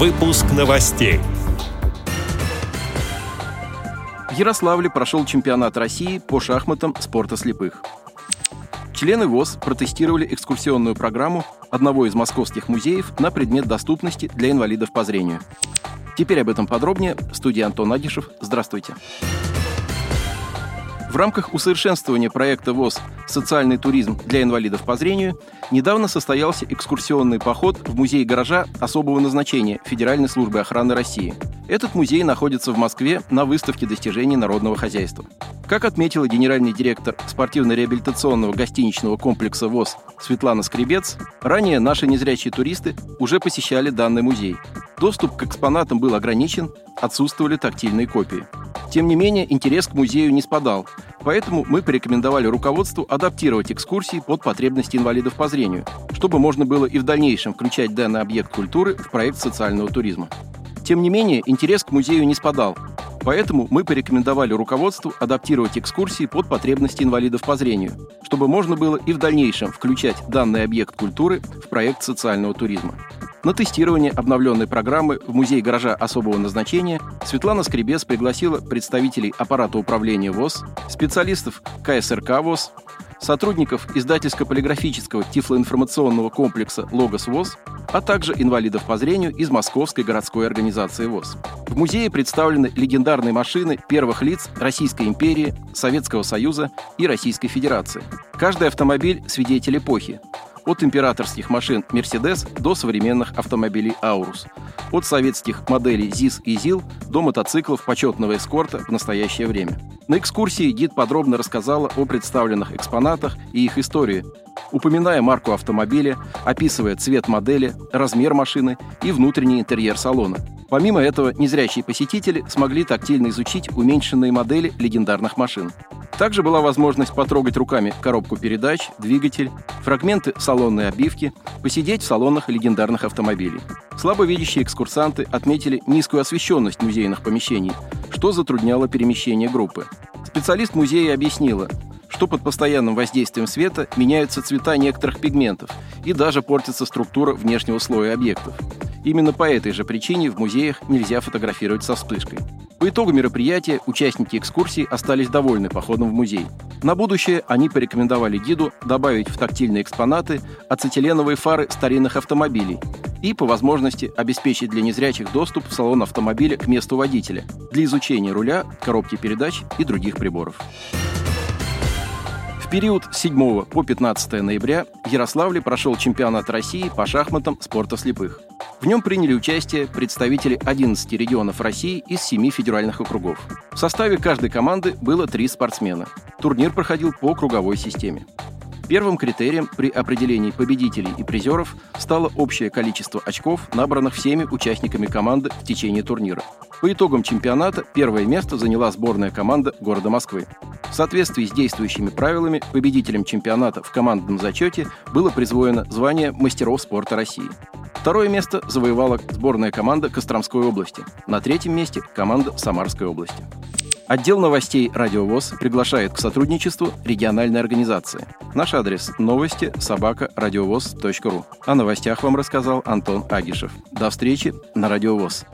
Выпуск новостей. В Ярославле прошел чемпионат России по шахматам спорта слепых. Члены ВОЗ протестировали экскурсионную программу одного из московских музеев на предмет доступности для инвалидов по зрению. Теперь об этом подробнее. В студии Антон Агишев. Здравствуйте. В рамках усовершенствования проекта ВОЗ «Социальный туризм для инвалидов по зрению» недавно состоялся экскурсионный поход в музей гаража особого назначения Федеральной службы охраны России. Этот музей находится в Москве на выставке достижений народного хозяйства. Как отметила генеральный директор спортивно-реабилитационного гостиничного комплекса ВОЗ Светлана Скребец, ранее наши незрячие туристы уже посещали данный музей. Доступ к экспонатам был ограничен, отсутствовали тактильные копии. Тем не менее, интерес к музею не спадал, поэтому мы порекомендовали руководству адаптировать экскурсии под потребности инвалидов по зрению, чтобы можно было и в дальнейшем включать данный объект культуры в проект социального туризма. Тем не менее, интерес к музею не спадал, Поэтому мы порекомендовали руководству адаптировать экскурсии под потребности инвалидов по зрению, чтобы можно было и в дальнейшем включать данный объект культуры в проект социального туризма. На тестирование обновленной программы в музей гаража особого назначения Светлана Скребец пригласила представителей аппарата управления ВОЗ, специалистов КСРК ВОЗ, сотрудников издательско-полиграфического тифлоинформационного комплекса «Логос ВОЗ», а также инвалидов по зрению из Московской городской организации ВОЗ. В музее представлены легендарные машины первых лиц Российской империи, Советского Союза и Российской Федерации. Каждый автомобиль – свидетель эпохи, от императорских машин «Мерседес» до современных автомобилей «Аурус», от советских моделей ЗИС и ЗИЛ до мотоциклов почетного эскорта в настоящее время. На экскурсии гид подробно рассказала о представленных экспонатах и их истории, упоминая марку автомобиля, описывая цвет модели, размер машины и внутренний интерьер салона. Помимо этого, незрячие посетители смогли тактильно изучить уменьшенные модели легендарных машин. Также была возможность потрогать руками коробку передач, двигатель, фрагменты салонной обивки, посидеть в салонах легендарных автомобилей. Слабовидящие экскурсанты отметили низкую освещенность музейных помещений, что затрудняло перемещение группы. Специалист музея объяснила, что под постоянным воздействием света меняются цвета некоторых пигментов и даже портится структура внешнего слоя объектов. Именно по этой же причине в музеях нельзя фотографировать со вспышкой. По итогу мероприятия участники экскурсии остались довольны походом в музей. На будущее они порекомендовали гиду добавить в тактильные экспонаты ацетиленовые фары старинных автомобилей и, по возможности, обеспечить для незрячих доступ в салон автомобиля к месту водителя для изучения руля, коробки передач и других приборов. В период с 7 по 15 ноября в Ярославле прошел чемпионат России по шахматам спорта слепых. В нем приняли участие представители 11 регионов России из 7 федеральных округов. В составе каждой команды было три спортсмена. Турнир проходил по круговой системе. Первым критерием при определении победителей и призеров стало общее количество очков, набранных всеми участниками команды в течение турнира. По итогам чемпионата первое место заняла сборная команда города Москвы. В соответствии с действующими правилами, победителем чемпионата в командном зачете было присвоено звание мастеров спорта России. Второе место завоевала сборная команда Костромской области. На третьем месте – команда Самарской области. Отдел новостей «Радиовоз» приглашает к сотрудничеству региональной организации. Наш адрес – новости собака радиовоз.ру. О новостях вам рассказал Антон Агишев. До встречи на «Радиовоз».